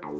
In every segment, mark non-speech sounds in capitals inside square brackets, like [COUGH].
Good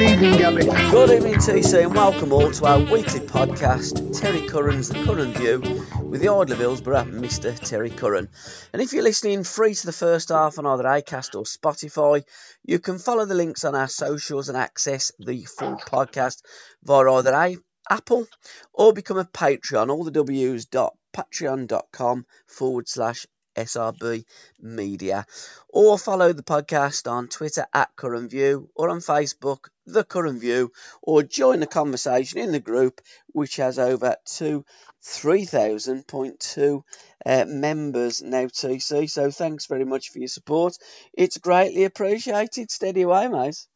evening, Gabby. Good evening, TC, and welcome all to our weekly podcast, Terry Curran's The Curran View, with the Idler Hillsborough, Mr. Terry Curran. And if you're listening free to the first half on either Acast or Spotify, you can follow the links on our socials and access the full podcast via either a Apple or become a Patreon, all the W's dot patreon.com forward slash SRB Media. Or follow the podcast on Twitter at Curran View or on Facebook, The Curran View, or join the conversation in the group, which has over two 3,000.2 uh, members now, TC. So thanks very much for your support. It's greatly appreciated. Steady away, mate.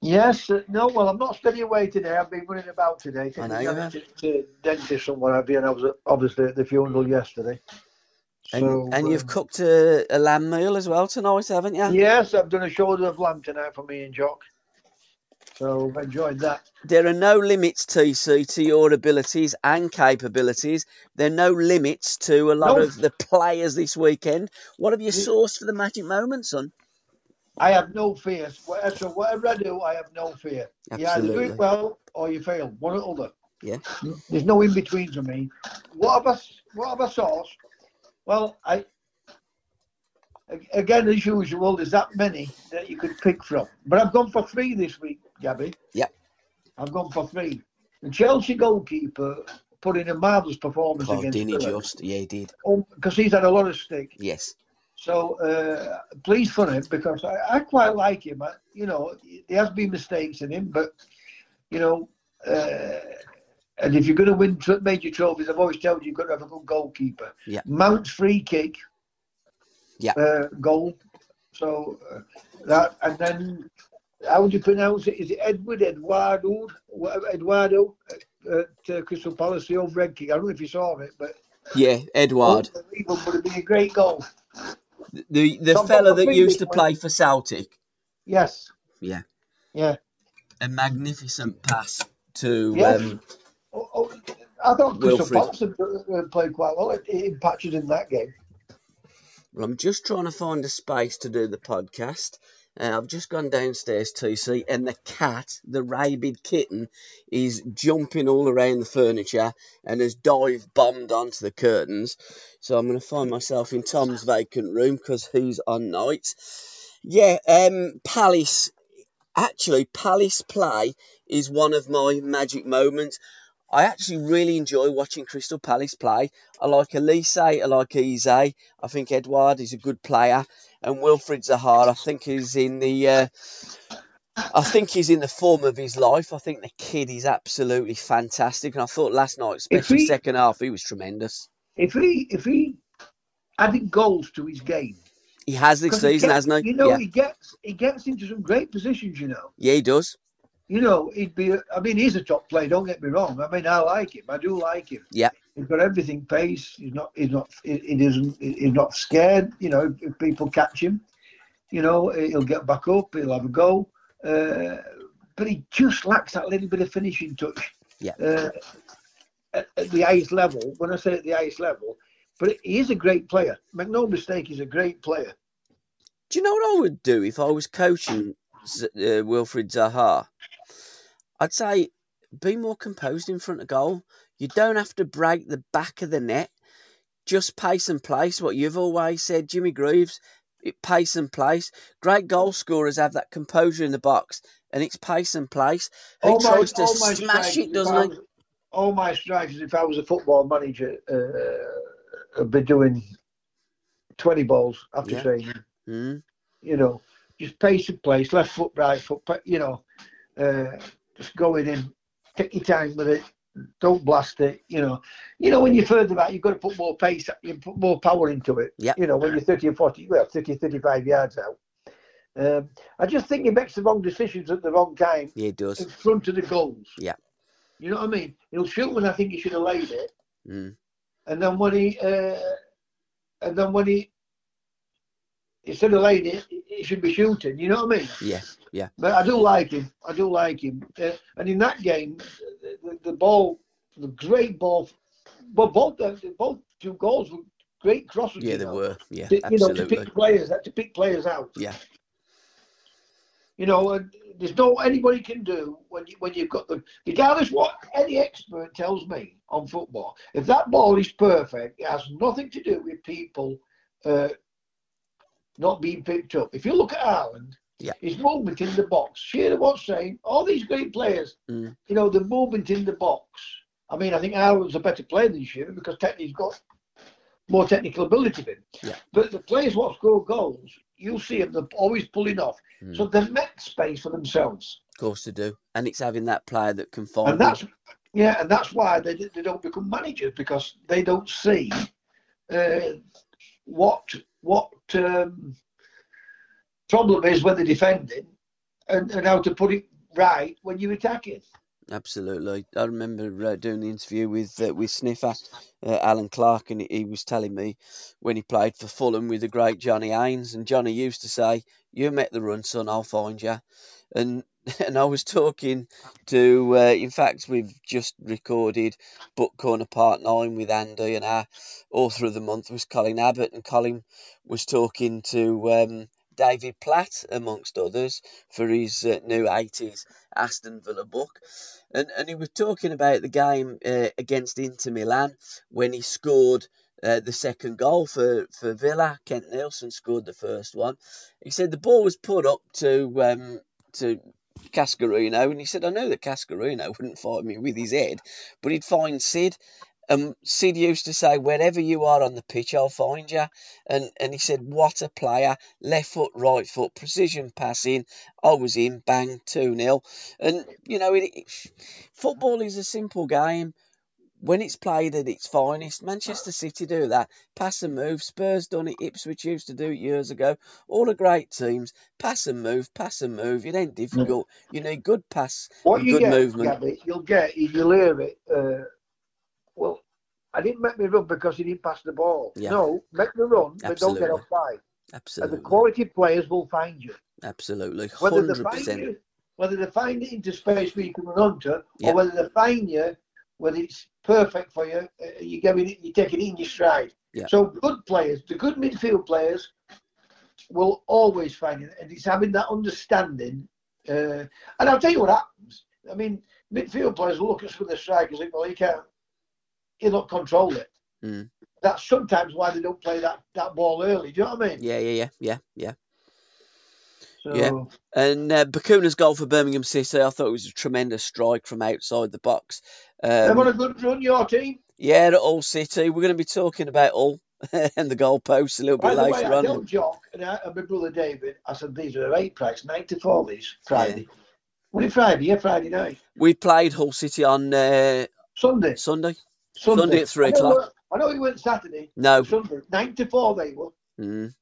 Yes, uh, no, well, I'm not steady away today. I've been running about today. I know you have. to, to dentist and what have you, and I was obviously at the funeral yesterday. And, So, and you've um, cooked a, a lamb meal as well tonight, haven't you? Yes, I've done a shoulder of lamb tonight for me and Jock. So I've enjoyed that. There are no limits, TC, to your abilities and capabilities. There are no limits to a lot No. of the players this weekend. What have you sourced for the magic moment, son? I have no fear. So whatever I do, I have no fear. Absolutely. You either do it well or you fail. One or the other. Yeah. There's no in between for me. What have I, what have I sourced? Well, I again as usual, there's that many that you could pick from. But I've gone for three this week, Gabby. Yep. I've gone for three. The Chelsea goalkeeper put in a marvellous performance Oh, against didn't he just? Yeah, he did. because he's had a lot of stick. Yes. So uh, pleased for him because I, I quite like him. I, you know, there has been mistakes in him, but you know, uh, and if you're going to win tr- major trophies, I've always told you you've got to have a good goalkeeper. Yeah. Mount's free kick. Yeah. Uh, goal. So uh, that and then how do you pronounce it? Is it Edward Eduardo? Eduardo uh, at uh, Crystal Palace, the old red kick. I don't know if you saw it, but Yeah, Edward. unbelievable, but it'd be a great goal. The the Tom fella that used to play for Celtic. Yes. Yeah. Yeah. A magnificent pass to Yes. um, Oh, oh, I thought Crystal. Palace had uh, played quite well in- patches in that game. Well, I'm just trying to find a space to do the podcast. Uh, I've just gone downstairs to see, and the cat, the rabid kitten, is jumping all around the furniture and has dive bombed onto the curtains. So I'm going to find myself in Tom's vacant room because he's on night. Yeah, um, Palace. Actually, Palace play is one of my magic moments. I actually really enjoy watching Crystal Palace play. I like Olise, I like Eze. I think Edward is a good player, and Wilfred Zaha, I think is in the, uh, I think he's in the form of his life. I think the kid is absolutely fantastic, and I thought last night, especially he- second half, he was tremendous. If he if he added goals to his game, He has this 'cause he season, gets- hasn't he? You know, yeah. he gets he gets into some great positions. You know, yeah, he does. You know, he'd be. I mean, he's a top player. Don't get me wrong. I mean, I like him. I do like him. Yeah. He's got everything. Pace. He's not. He's not. He, he doesn't. He's not scared. You know, if people catch him, you know, he'll get back up. He'll have a go. Uh, but he just lacks that little bit of finishing touch. Yeah. Uh, at, at the highest level. When I say at the highest level, but he is a great player. Make no mistake, he's a great player. Do you know what I would do if I was coaching uh, Wilfred Zaha? I'd say be more composed in front of goal. You don't have to break the back of the net. Just pace and place. What you've always said, Jimmy Greaves. It pace and place. Great goal scorers have that composure in the box, and it's pace and place. He All my- tries to smash it, if doesn't I he? was- All my strikers, if I was a football manager, uh, would be doing 20 balls after Yeah. training. Mm. You know, just pace and place, left foot, right foot, you know, uh, just going in, take your time with it, don't blast it. You know, you know when you're further back, you've got to put more pace, you put more power into it. Yeah. You know, when you're 30 or 40, well, 30, 35 yards out. Um, I just think he makes the wrong decisions at the wrong time Yeah, it does. in front of the goals. Yeah. You know what I mean? He'll shoot when I think he should have laid it, Mm. and then when he, uh, and then when he, instead of laying it, he should be shooting. You know what I mean? Yeah, yeah. But I do like him. I do like him. Uh, and in that game, the, the, ball, the great ball, but both the, both two goals were great crosses. Yeah, they know, were. Yeah, To, you know, to pick players, to pick players out. Yeah. You know, and there's no anybody can do when you when you've got the regardless what any expert tells me on football. If that ball is perfect, it has nothing to do with people uh, not being picked up. If you look at Haaland, Yeah. his movement in the box, Shearer was saying, all these great players, Mm. you know, the movement in the box. I mean, I think Haaland's a better player than Shearer because technically he's got more technical ability than. Yeah. But the players what score goals, you'll see them, they're always pulling off. Mm. So they've met space for themselves. Of course they do. And it's having that player that can find And that's yeah, and that's why they, they don't become managers because they don't see uh, what what um, problem is when they're defending and, and how to put it right when you're attacking. Absolutely. I remember uh, doing the interview with uh, with Sniffer, uh, Allan Clarke, and he, was telling me when he played for Fulham with the great Johnny Haynes, and Johnny used to say, "You met the run, son. I'll find you." And [LAUGHS] and I was talking to, uh, in fact, we've just recorded Book Corner Part Nine with Andy, and our author of the month was Colin Abbott, and Colin was talking to um, David Platt, amongst others, for his uh, new 80s Aston Villa book. And, and he was talking about the game uh, against Inter Milan when he scored uh, the second goal for, for Villa. Kent Nielsen scored the first one. He said the ball was put up to um, to Cascarino, and he said, I know that Cascarino wouldn't fight me with his head, but he'd find Sid. Um, Sid used to say, wherever you are on the pitch, I'll find you. And and he said, what a player! Left foot, right foot, precision passing. I was in, bang, 2 0. And, you know, it, it, football is a simple game. When it's played at its finest, Manchester City do that. Pass and move. Spurs done it. Ipswich used to do it years ago. All the great teams. Pass and move, pass and move. It ain't difficult. You need good pass What and you good get, movement. Gabby, you'll get is you'll hear it. Uh, well, I didn't make me run because he didn't pass the ball. Yeah. No, make the run, but don't get Absolutely. offside. And Absolutely. the quality players will find you. Absolutely. Whether they find you, whether they find it into space where you can run onto, Yeah. or whether they find you, whether it's perfect for you, uh, you give it, you take it in your stride. Yeah. So good players, the good midfield players, will always find it, and it's having that understanding. Uh, and I'll tell you what happens. I mean, midfield players will look at some of the strikers and think, well, he can't, he'll not control it. Mm. That's sometimes why they don't play that, that ball early. Do you know what I mean? Yeah, yeah, yeah, yeah, yeah. So, Yeah. And uh, Bacuna's goal for Birmingham City, I thought it was a tremendous strike from outside the box. Um, on a good run, your team. yeah, at Hull City. We're going to be talking about Hull [LAUGHS] and the goalposts a little By bit the way, later I on. told Jock and, I, and my brother David, I said, these are rate price, 94 these, Friday. Was it Friday? Yeah, Friday night. We played Hull City on uh, Sunday. Sunday. Sunday. Sunday at three I know o'clock. we- I know he went Saturday. No. Sunday. 94 they were. Mm.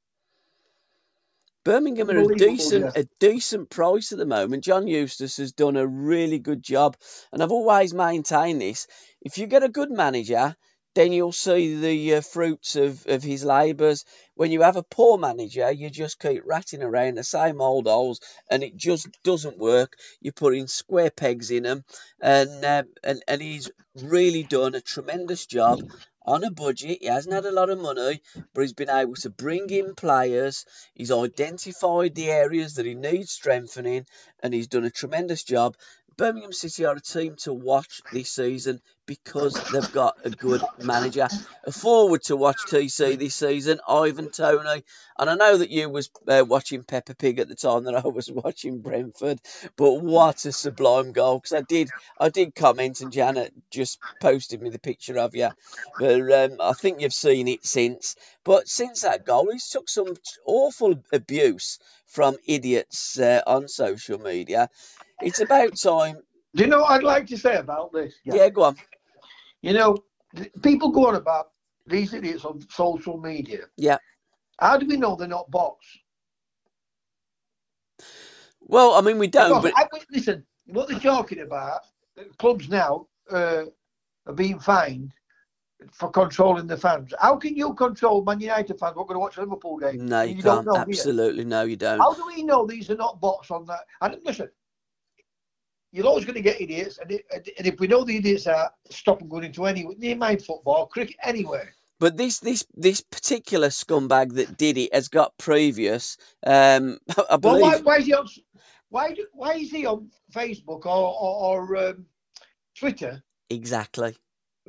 Birmingham are a decent, yeah. a decent price at the moment. John Eustace has done a really good job, and I've always maintained this. If you get a good manager, then you'll see the uh, fruits of, of his labours. When you have a poor manager, you just keep ratting around the same old holes, and it just doesn't work. You're putting square pegs in them, and uh, and and he's really done a tremendous job on a budget. He hasn't had a lot of money, but he's been able to bring in players. He's identified the areas that he needs strengthening, and he's done a tremendous job. Birmingham City are a team to watch this season because they've got a good manager. A forward to watch TC this season, Ivan Toney. And I know that you was uh, watching Peppa Pig at the time that I was [LAUGHS] watching Brentford, but what a sublime goal! Because I did, I did comment, and Janet just posted me the picture of you. But um, I think you've seen it since. But since that goal, he's took some awful abuse from idiots uh, on social media. It's about time Do you know what I'd like to say about this? Yeah, go on. You know, th- people go on about these idiots on social media. Yeah. How do we know they're not bots? Well, I mean, we don't, Because but I, listen, what they're talking about, clubs now uh, are being fined for controlling the fans. How can you control Man United fans who are going to watch a Liverpool game? no, you, You can't. don't know? Absolutely, no, you don't. How do we know these are not bots on that? And listen, you're always going to get idiots, and, it, and if we know the idiots are, stop them going into any near mind football, cricket, anywhere. But this this this particular scumbag that did it has got previous. Um, [LAUGHS] I Well, believe why, why is he on? Why do, why is he on Facebook or or, or um, Twitter? exactly,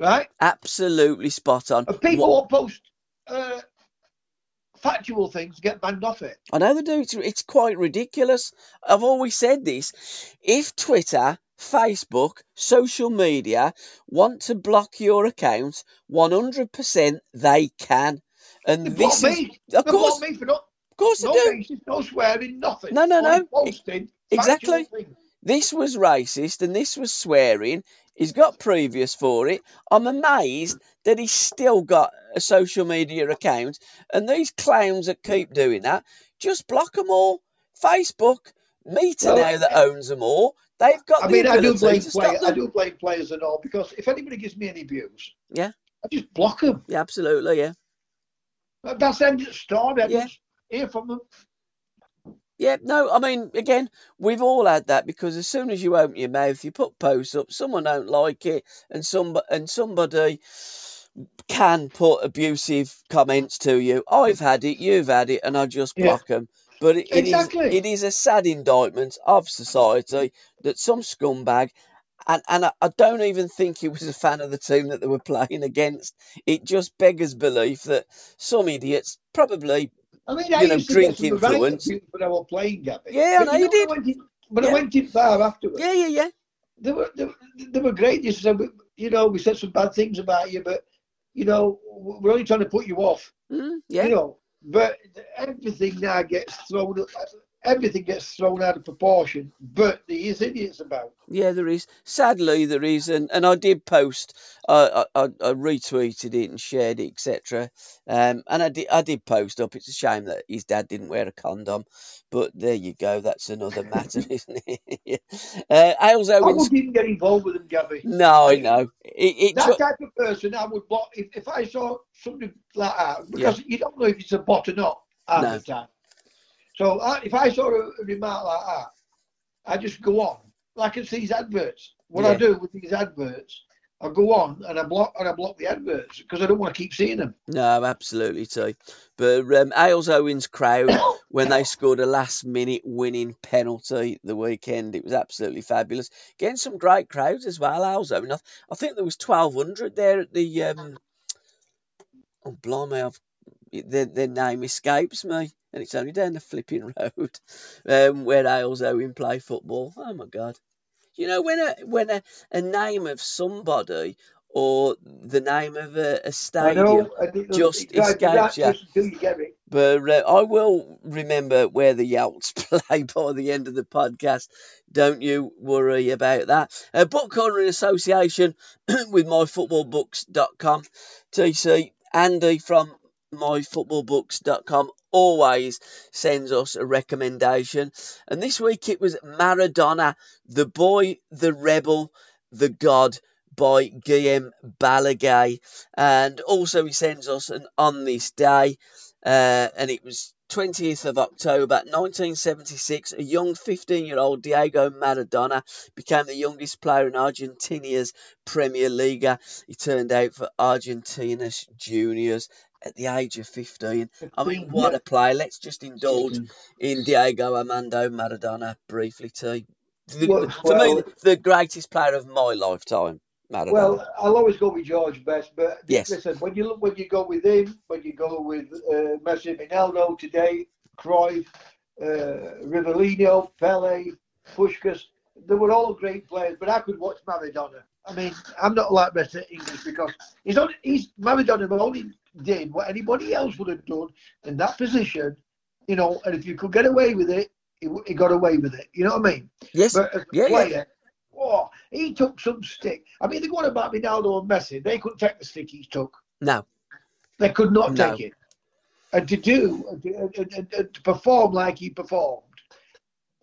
Right? absolutely spot on. And people What- post uh, factual things get banned off it. I know they do. It's, it's quite ridiculous. I've always said this. If Twitter, Facebook, social media want to block your account, 100% they can. And They this is, me. of They course, me for not, of course they no do. racist, no swearing, nothing. No, no, no. Posting Exactly. This was racist and this was swearing. He's got previous for it. I'm amazed that he's still got a social media account. And these clowns that keep doing that, just block them all. Facebook, Meta Well, now that owns them all, they've got I the mean, I do blame to stop players. I do blame players and all because if anybody gives me any views, Yeah. I just block them. Yeah, absolutely, yeah. That's the end of the story. I Yeah. hear from them. Yeah, no, I mean, again, we've all had that because as soon as you open your mouth, you put posts up, someone don't like it, and some and somebody can put abusive comments to you. I've had it, you've had it, and I just Yeah. block them. But it, it is Exactly. it is a sad indictment of society that some scumbag, and and I, I don't even think he was a fan of the team that they were playing against. It just beggars belief that some idiots probably I mean, I You know, used to drink get some advice influence. when I was playing, Gabby. Yeah, I But know you did. In, Yeah. I went in bar afterwards, yeah yeah yeah they were they, they were great. They said, you know, we said some bad things about you, but you know, we're only trying to put you off. mm, yeah. You know, but everything now gets thrown. Everything gets thrown out of proportion. But there is idiots about. Yeah, there is. Sadly, there is, and, and I did post. I, I I I retweeted it and shared it, etc. Um, and I did I did post up. It's a shame that his dad didn't wear a condom, but there you go. That's another matter, [LAUGHS] isn't it? [LAUGHS] uh, I Owens. wouldn't even get involved with them, Gabby. No, I know. It, it That ju- type of person, I would block if, if I saw something like that because you don't know if it's a bot or not half No. the time. So I, if I saw a, remark like that, I just go on. Like it's these adverts. What I do with these adverts, I go on and I block and I block the adverts because I don't want to keep seeing them. No, absolutely too. But um, Halesowen's crowd [COUGHS] when they scored a last minute winning penalty the weekend, it was absolutely fabulous. Getting some great crowds as well, Halesowen's. I, I think there was twelve hundred there at the. Um, oh blimey, I've, their their name escapes me, and it's only down the flipping road [LAUGHS] um, where Halesowen play football. Oh my God! You know when a when a, a name of somebody or the name of a stadium know. and it- just escapes you. you but uh, I will remember where the Yelts [LAUGHS] play by the end of the podcast. Don't you worry about that. Uh, Book Corner in association [CLEARS THROAT] with myfootballbooks.com. TC Andy from myfootballbooks.com always sends us a recommendation. And this week it was Maradona, the boy, the rebel, the god by Guillem Balagué. And also he sends us an on this day uh, and it was 20th of October 1976. A young 15 year old Diego Maradona became the youngest player in Argentina's Premier Liga. He turned out for Argentinos Juniors at the age of 15. I mean, what a play. Let's just indulge in Diego Armando Maradona briefly, too. The, Well- for me, the greatest player of my lifetime, Well, I'll always go with George best, but Yes. listen, when you look, when you go with him, when you go with uh, Messi, Ronaldo today, Cruyff, uh, Rivellino, Pele, Puskás, they were all great players. But I could watch Maradona. I mean, I'm not like of English because he's only he's Maradona only did what anybody else would have done in that position, you know. And if you could get away with it, he, he got away with it. You know what I mean? yes, But as Yeah, yeah. player, Oh, he took some stick. I mean, they're going about Ronaldo and Messi. They couldn't take the stick he took. No. They could not No. take it. And to do, and to, and- and- to perform like he performed,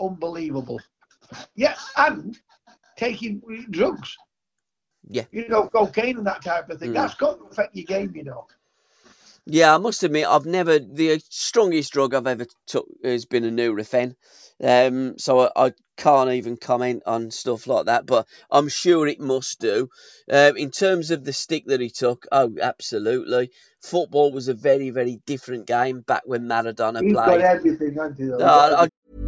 unbelievable. Yeah, and taking drugs. Yeah. You know, cocaine and that type of thing. Mm. That's got to affect your game, you know. Yeah, I must admit, I've never the strongest drug I've ever took has been a Nurofen. Um, so I, I can't even comment on stuff like that, but I'm sure it must do. Um, in terms of the stick that he took, oh, absolutely. Football was a very, very different game back when Maradona He's got played. everything, hasn't he?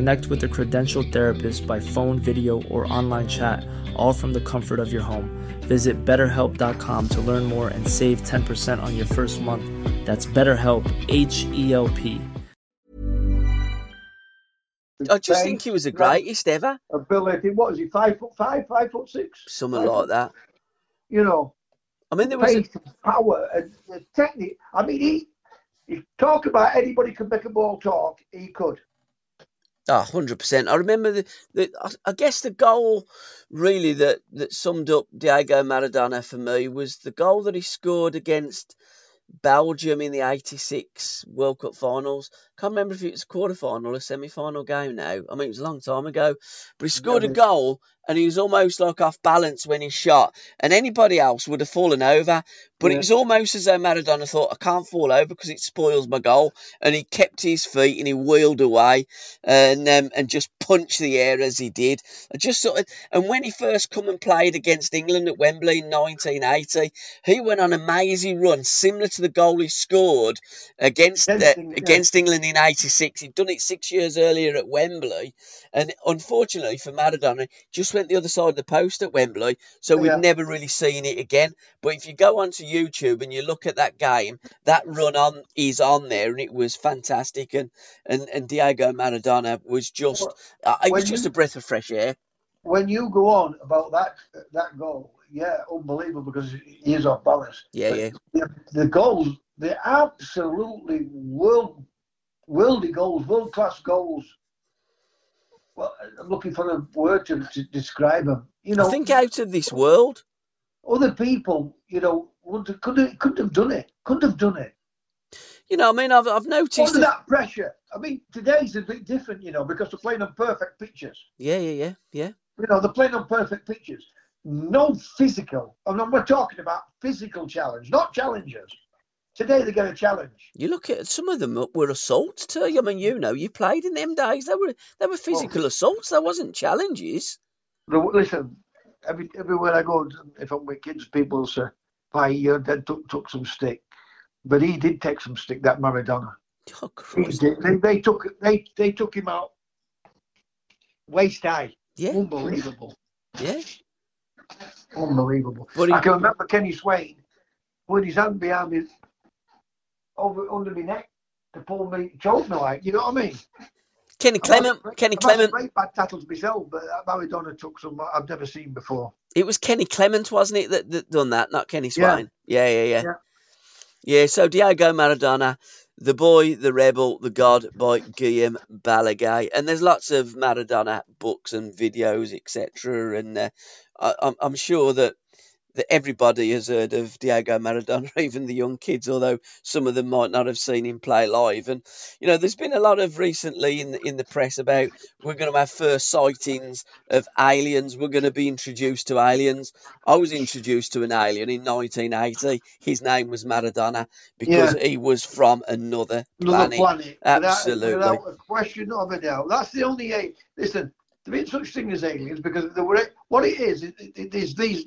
Connect with a credentialed therapist by phone, video, or online chat, all from the comfort of your home. Visit betterhelp.com to learn more and save 10% on your first month. That's BetterHelp, H E L P. I just think he was the greatest ever. Ability. What is he? Five foot five, five foot six. Something like that. You know, I mean, there was a, power, and the technique. I mean, he. You talk about anybody could make a ball talk. He could. Oh, 100%. I remember the, the I- guess the goal really that, that summed up Diego Maradona for me was the goal that he scored against Belgium in the 86 World Cup finals. Can't remember if it was a quarter final or a semi final game now. I mean, it was a long time ago. But he scored a goal and he was almost like off balance when he shot. And anybody else would have fallen over. But it was almost as though Maradona thought, I can't fall over because it spoils my goal. And he kept his feet and he wheeled away and um, and just punched the air as he did. I just sort of, and when he first come and played against England at Wembley in 1980, he went on an amazing run, similar to the goal he scored against Against uh, England, against England in '86. He'd done it six years earlier at Wembley, and unfortunately for Maradona, just went the other side of the post at Wembley, so we've Yeah. never really seen it again. But if you go onto YouTube and you look at that game, that run on is on there, and it was fantastic. And and, and Diego Maradona was just, uh, it was just you- a breath of fresh air. When you go on about that that goal, yeah, unbelievable because he is off balance. Yeah, But yeah. The, the goals, they're absolutely world, worldy goals, world class goals. Well, I'm looking for a word to, to describe them. You know, I think out of this world. other people, you know, would, could couldn't have done it. Couldn't have done it. You know, I mean, I've I've noticed. Under that- that pressure. I mean, today's a bit different, you know, because they're playing on perfect pitches. Yeah, yeah, yeah, yeah. You know, they're playing on perfect pitches. No physical. I mean, we're talking about physical challenge, not challenges. Today they get a challenge. You look at some of them were assaults too. I mean, you know, you played in them days. They were they were physical assaults. They wasn't challenges. Listen, every, everywhere I go, if I'm with kids, people say, "Why your dad took, took some stick," but he did take some stick. That Maradona, Oh he Christ! did. They, they took they they took him out waist high. Yeah, Unbelievable, yeah. unbelievable. But he- I can remember Kenny Swain putting his hand behind me, over under my neck to pull me, choke me like. You know what I mean? Kenny Clement. Kenny I've had some Clement. Great bad tackles myself, but Maradona took some I've never seen before. It was Kenny Clement, wasn't it, that, that done that? Not Kenny Yeah. Swain. Yeah, yeah, yeah. Yeah. Yeah. So Diego Maradona, the boy, the rebel, the god by Guillem Balagué, and there's lots of Maradona books and videos, etc. And uh, I, I'm, I'm sure that that everybody has heard of Diego Maradona, [LAUGHS] even the young kids, although some of them might not have seen him play live. And you know, there's been a lot of recently in the, in the press about we're going to have first sightings of aliens. We're going to be introduced to aliens. I was introduced to an alien in 1980. His name was Maradona because Yeah. he was from another Another planet. planet. Absolutely. Without, without a question of a doubt. That's the only. Listen, there ain't such thing as aliens because there were. What it is, it, it, it is these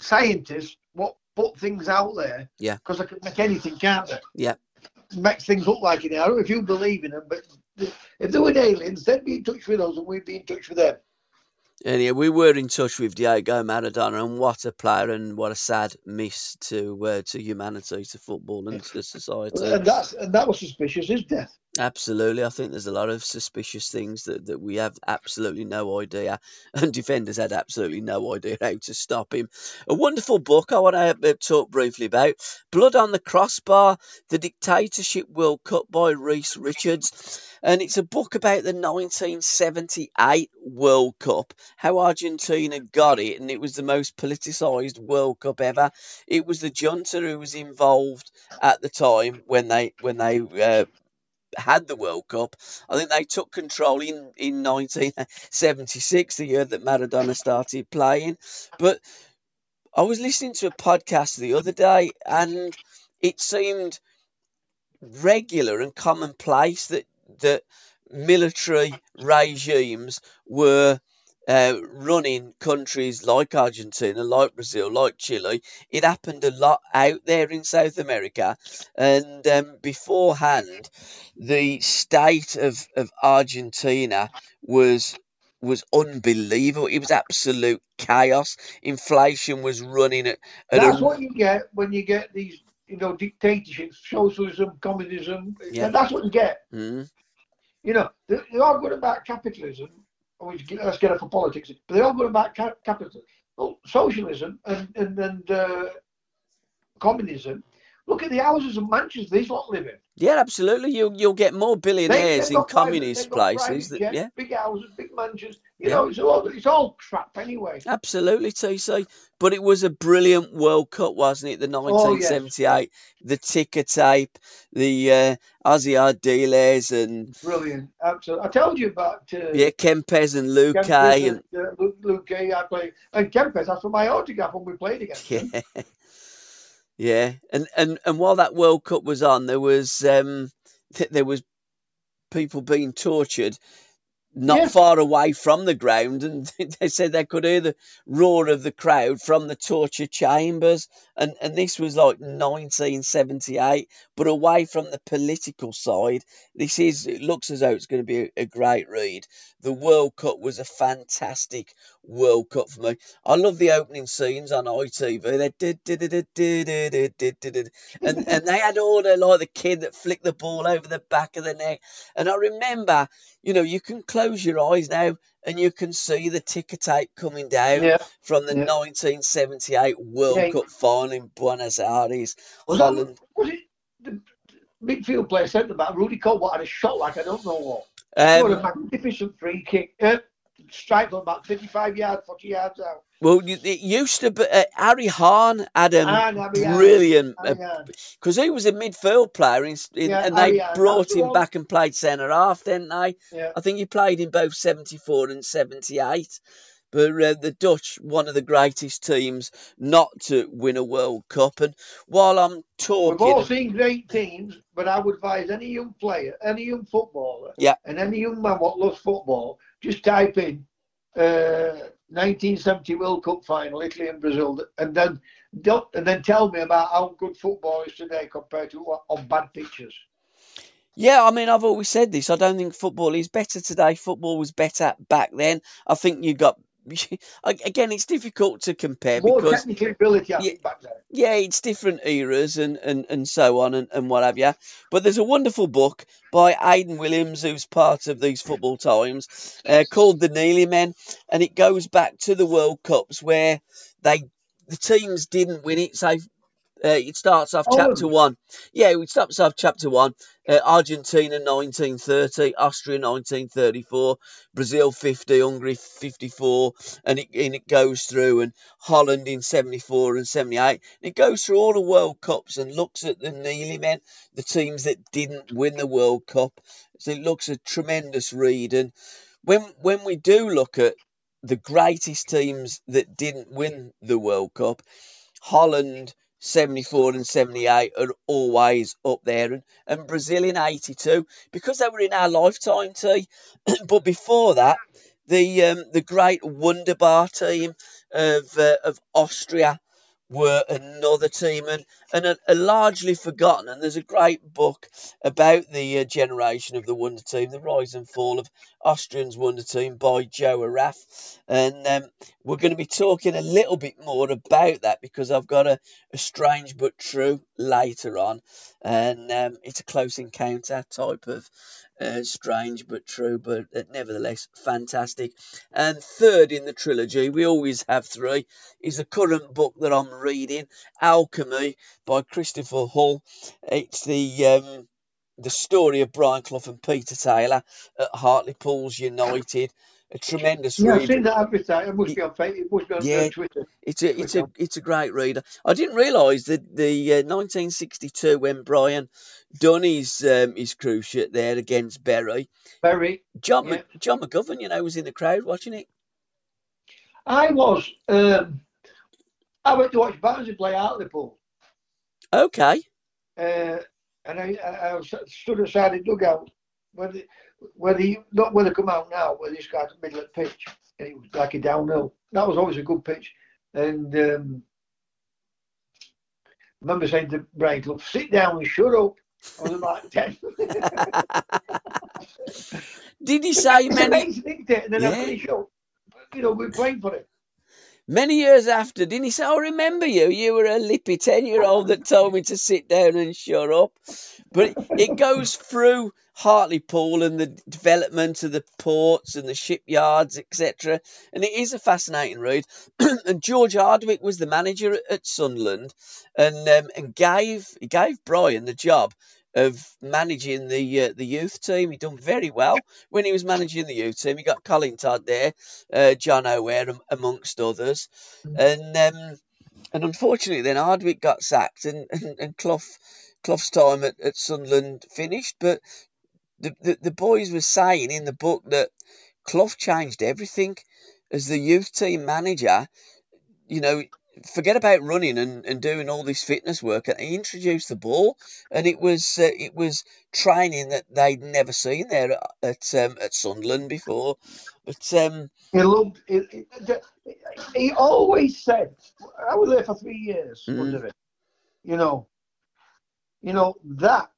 scientists what put things out there. Yeah. Because they can make anything, can't they? Yeah. Makes things look like it. I don't know if you believe in them, but if there were aliens, they'd be in touch with us and we'd be in touch with them. And yeah, we were in touch with Diego Maradona, and what a player, and what a sad miss to uh, to humanity, to football, and to [LAUGHS] society. And that's and that was suspicious. His death. Absolutely, I think there's a lot of suspicious things that, that we have absolutely no idea, [LAUGHS] and defenders had absolutely no idea how to stop him. A wonderful book I want to uh, talk briefly about: Blood on the Crossbar, the Dictatorship World Cup by Rhys Richards, and it's a book about the 1978 World Cup, how Argentina got it, and it was the most politicised World Cup ever. It was the junta who was involved at the time when they when they uh, had the World Cup. I think they took control in, in 1976, the year that Maradona started playing. But I was listening to a podcast the other day and it seemed regular and commonplace that, that military regimes were uh, running countries like Argentina, like Brazil, like Chile. It happened a lot out there in South America. And um, beforehand, the state of, of Argentina was was unbelievable. It was absolute chaos. Inflation was running at, at That's a, what you get when you get these, you know, dictatorships, socialism, communism. Yeah. That's what you get. Mm, You know, they- they're all good about capitalism. Which let's get off of politics, but they're all good about ca- capitalism. Well, socialism and and, and uh, communism. Look at the houses in Manchester. These lot live in. yeah, absolutely. You'll you'll get more billionaires in communist they've got private places. That, yeah, big houses, big mansions. You Yeah. know, it's all it's all crap anyway. Absolutely, TC. But it was a brilliant World Cup, wasn't it? The Oh, yes. 1978, the ticker tape, the uh, Ossie Ardiles, and Brilliant, absolutely. I told you about uh, yeah, Kempes and Luque, Kempes and and uh, Luke, Luke I played, and Kempes. That's for my autograph when we played against [LAUGHS] yeah, yeah. And and and while that World Cup was on, there was um, th- there was people being tortured not yeah. far away from the ground, and they said they could hear the roar of the crowd from the torture chambers. And, and this was like 1978, but away from the political side, this is it looks as though it's going to be a, a great read. The World Cup was a fantastic World Cup for me. I love the opening scenes on ITV. And and they had all the like the kid that flicked the ball over the back of the net. And I remember, you know, you can close your eyes now and you can see the ticker tape coming down Yeah. from the Yeah. 1978 World Yeah. Cup final in Buenos Aires, Was that, was it the midfield player centre back Ruud Krol What had a shot like I don't know what. what a Um, magnificent free kick. Uh, strike on about 35 yards, 40 yards out. well, it used to be uh, Arie Haan had a Haan. brilliant Haan. because he was a midfield player in, in, Yeah, and they Haan, brought that's him back and played centre half, didn't they? Yeah. I think he played in both 74 and 78. But uh, the Dutch, one of the greatest teams not to win a World Cup. And while I'm talking, We've all seen great teams, but I would advise any young player, any young footballer, Yeah. and any young man what loves football, just type in uh, 1970 World Cup final, Italy and Brazil, and then and then tell me about how good football is today compared to what, on bad pictures. yeah, I mean, I've always said this. I don't think football is better today. Football was better back then. I think you got, [LAUGHS] again, it's difficult to compare More because technical ability, Yeah. think, back then. yeah, it's different eras and, and, and so on and, and what have you. But there's a wonderful book by Aidan Williams, who's part of these football times, uh, called The Nearly Men, and it goes back to the World Cups where they the teams didn't win it. Say Uh, it starts off Holland. chapter one. Yeah, it starts off chapter one. Uh, Argentina 1930, Austria 1934, Brazil 50, Hungary 54, and it, and it goes through, and Holland in 74 and 78. And it goes through all the World Cups and looks at the Nearly men, the teams that didn't win the World Cup. So it looks a tremendous read. And when when we do look at the greatest teams that didn't win the World Cup, Holland 74 and 78 are always up there, and, and Brazil in 82 because they were in our lifetime, T. [CLEARS THROAT] but before that, the um, the great Wunderbar team of uh, of Austria were another team and, and are largely forgotten. And there's a great book about the uh, generation of the Wonder Team, the rise and fall of Austrians Wonder Team by Joe Araf. And um, we're going to be talking a little bit more about that because I've got a, a strange but true later on. And um, it's a close encounter type of uh, strange but true, but uh, nevertheless fantastic. And third in the trilogy, we always have three, is the current book that I'm reading, Alchemy by Christopher Hull. It's the um, the story of Brian Clough and Peter Taylor at Hartlepool's United. A tremendous Yeah, I've seen that advertised. It must be on Facebook. It must be on uh, Yeah. Twitter. It's a it's a it's a great reader. I didn't realise that the uh, 1962 when Brian done his um, his cruise ship there against Bury, Very. John Yeah. John McGovern, you know, was in the crowd watching it. I was. Um, I went to watch Barnsley play Hartlepool. Okay, uh, and I, I, I stood aside the dugout where the, where the not where they come out now, where this guy's middle of the pitch, and it was like a downhill. That was always a good pitch, and um, I remember saying to Brian, "Look, sit down and shut up." I was like [LAUGHS] ten. [LAUGHS] did he say many. And then Yeah. I finish up. You know, we're playing for it. Many years after? Didn't he say, "I remember you. You were a lippy ten year old that told me to sit down and shut up." But it, goes through Hartlepool and the development of the ports and the shipyards, etc. And it is a fascinating read. [CLEARS THROAT] and George Hardwick was the manager at, at Sunderland, and um, and gave he gave Brian the job of managing the uh, the youth team. He done very well when he was managing the youth team. He got Colin Todd there, uh, John O'Hare am- amongst others, and um, and unfortunately then Hardwick got sacked and and, and Clough Clough's time at, at Sunderland finished. But the, the the boys were saying in the book that Clough changed everything as the youth team manager. You know, forget about running and, and doing all this fitness work. And he introduced the ball, and it was uh, it was training that they'd never seen there at at, um, at Sunderland before. But um, He loved. He, he, he always said, "I was there for three years Mhm. under it." You know, you know that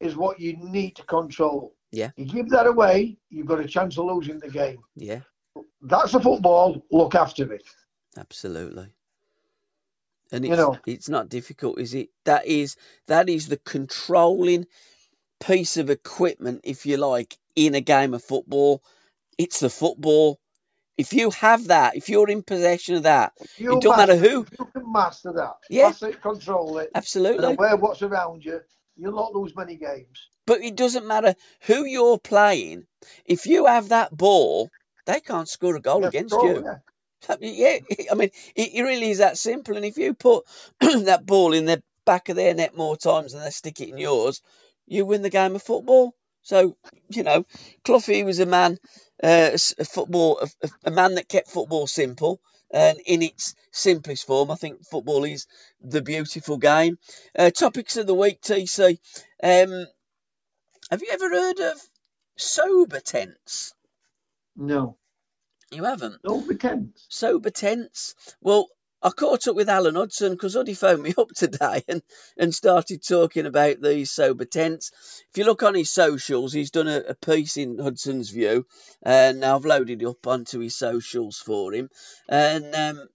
is what you need to control. Yeah. You give that away, you've got a chance of losing the game. yeah, That's the football. Look after it. Absolutely. And You it's know. it's not difficult, is it? That is that is the controlling piece of equipment, if you like, in a game of football. It's the football. If you have that, if you're in possession of that, it don't matter who. You can master that. Yeah. Master it, control it, and Absolutely. aware what's around you. You'll not lose many games. But it doesn't matter who you're playing. If you have that ball, they can't score a goal Yeah, against so, you. yeah. [LAUGHS] Yeah, I mean, it really is that simple. And if you put [CLEARS THROAT] that ball in the back of their net more times than they stick it in yours, you win the game of football. So, you know, Cloughie was a man, uh, a football, a, a man that kept football simple. And in its simplest form, I think football is the beautiful game. Uh, topics of the week, TC. Um, have you ever heard of sober tents? No. You haven't? No pretense. sober tents. Well, I caught up with Alan Hudson because Huddy phoned me [LAUGHS] up today and, and started talking about these sober tents. If you look on his socials, he's done a, a piece in Hudson's View, and I've loaded it up onto his socials for him. And um,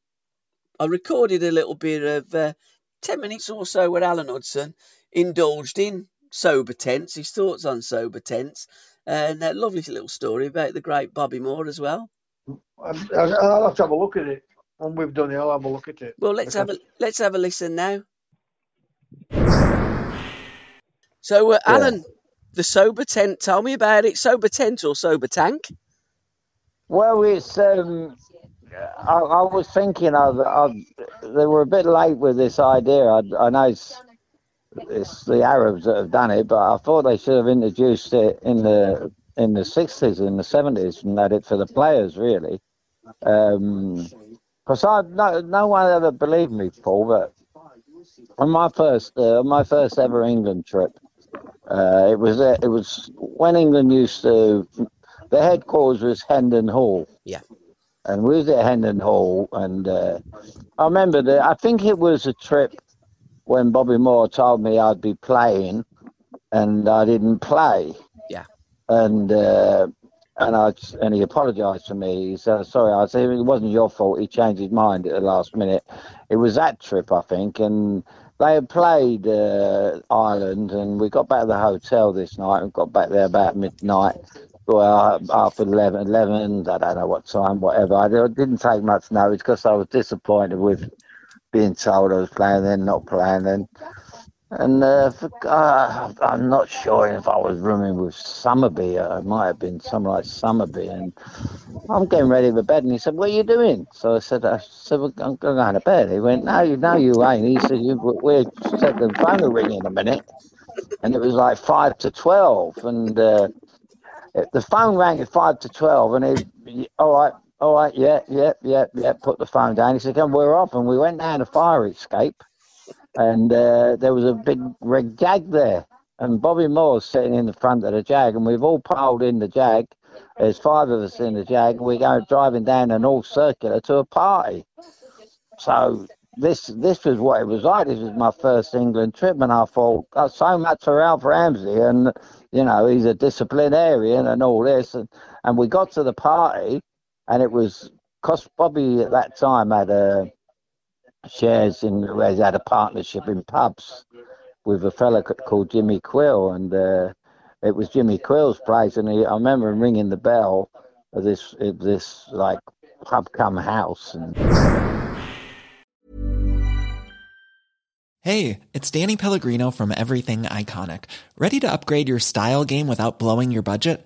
I recorded a little bit of uh, 10 minutes or so where Alan Hudson indulged in sober tents, his thoughts on sober tents, and a lovely little story about the great Bobby Moore as well. I'll have to have a look at it. When we've done it, I'll have a look at it. Well, let's have a let's have a listen now. So, uh, Alan, the sober tent. Tell me about it. Sober tent or sober tank? Well, it's um, I, I, was thinking of, of, they were a bit late with this idea. I, I know it's, it's, the Arabs that have done it, but I thought they should have introduced it in the in the sixties, in the seventies, and had it for the players really. Because I no no one ever believed me, Paul, but on my first uh, my first ever England trip, uh, it was uh, it was when England used to. The headquarters was Hendon Hall. Yeah. And we was at Hendon Hall, and uh, I remember that. I think it was a trip when Bobby Moore told me I'd be playing, and I didn't play. And uh, and I and he apologised to me. He said, "Sorry," I said, "It wasn't your fault. He changed his mind at the last minute." It was that trip, I think, and they had played uh, Ireland, and we got back to the hotel this night and got back there about midnight. Well, after 11, 11, I don't know what time, whatever. I didn't take much notice because I was disappointed with being told I was playing then, not playing then. And uh, for, uh, I'm not sure if I was rooming with Summerbee. Uh, it might have been someone like Summerbee. And I'm getting ready for bed. And he said, What are you doing? So I said, I said well, I'm going to bed. He went, No, you, no, you ain't. He said, you, We're the phone will ring in a minute. And it was like 5 to 12. And uh, the phone rang at 5 to 12. And he, all right, all right, yeah, yeah, yeah, yeah, put the phone down. He said, Come, we're off. And we went down a fire escape and uh, there was a big red jag there. And Bobby Moore's sitting in the front of the jag, and we've all piled in the jag. There's five of us in the jag, and we go driving down an all circular to a party. So this this was what it was like. This was my first England trip, and I thought, got so much for Alf Ramsey, and you know he's a disciplinarian and all this, and, and we got to the party, and it was because Bobby at that time had a shares in has had a partnership in pubs with a fella called Jimmy Quill, and uh, it was Jimmy Quill's place. And he, I remember him ringing the bell of this this like pub come house. And hey, it's Danny Pellegrino from Everything Iconic. Ready to upgrade your style game without blowing your budget?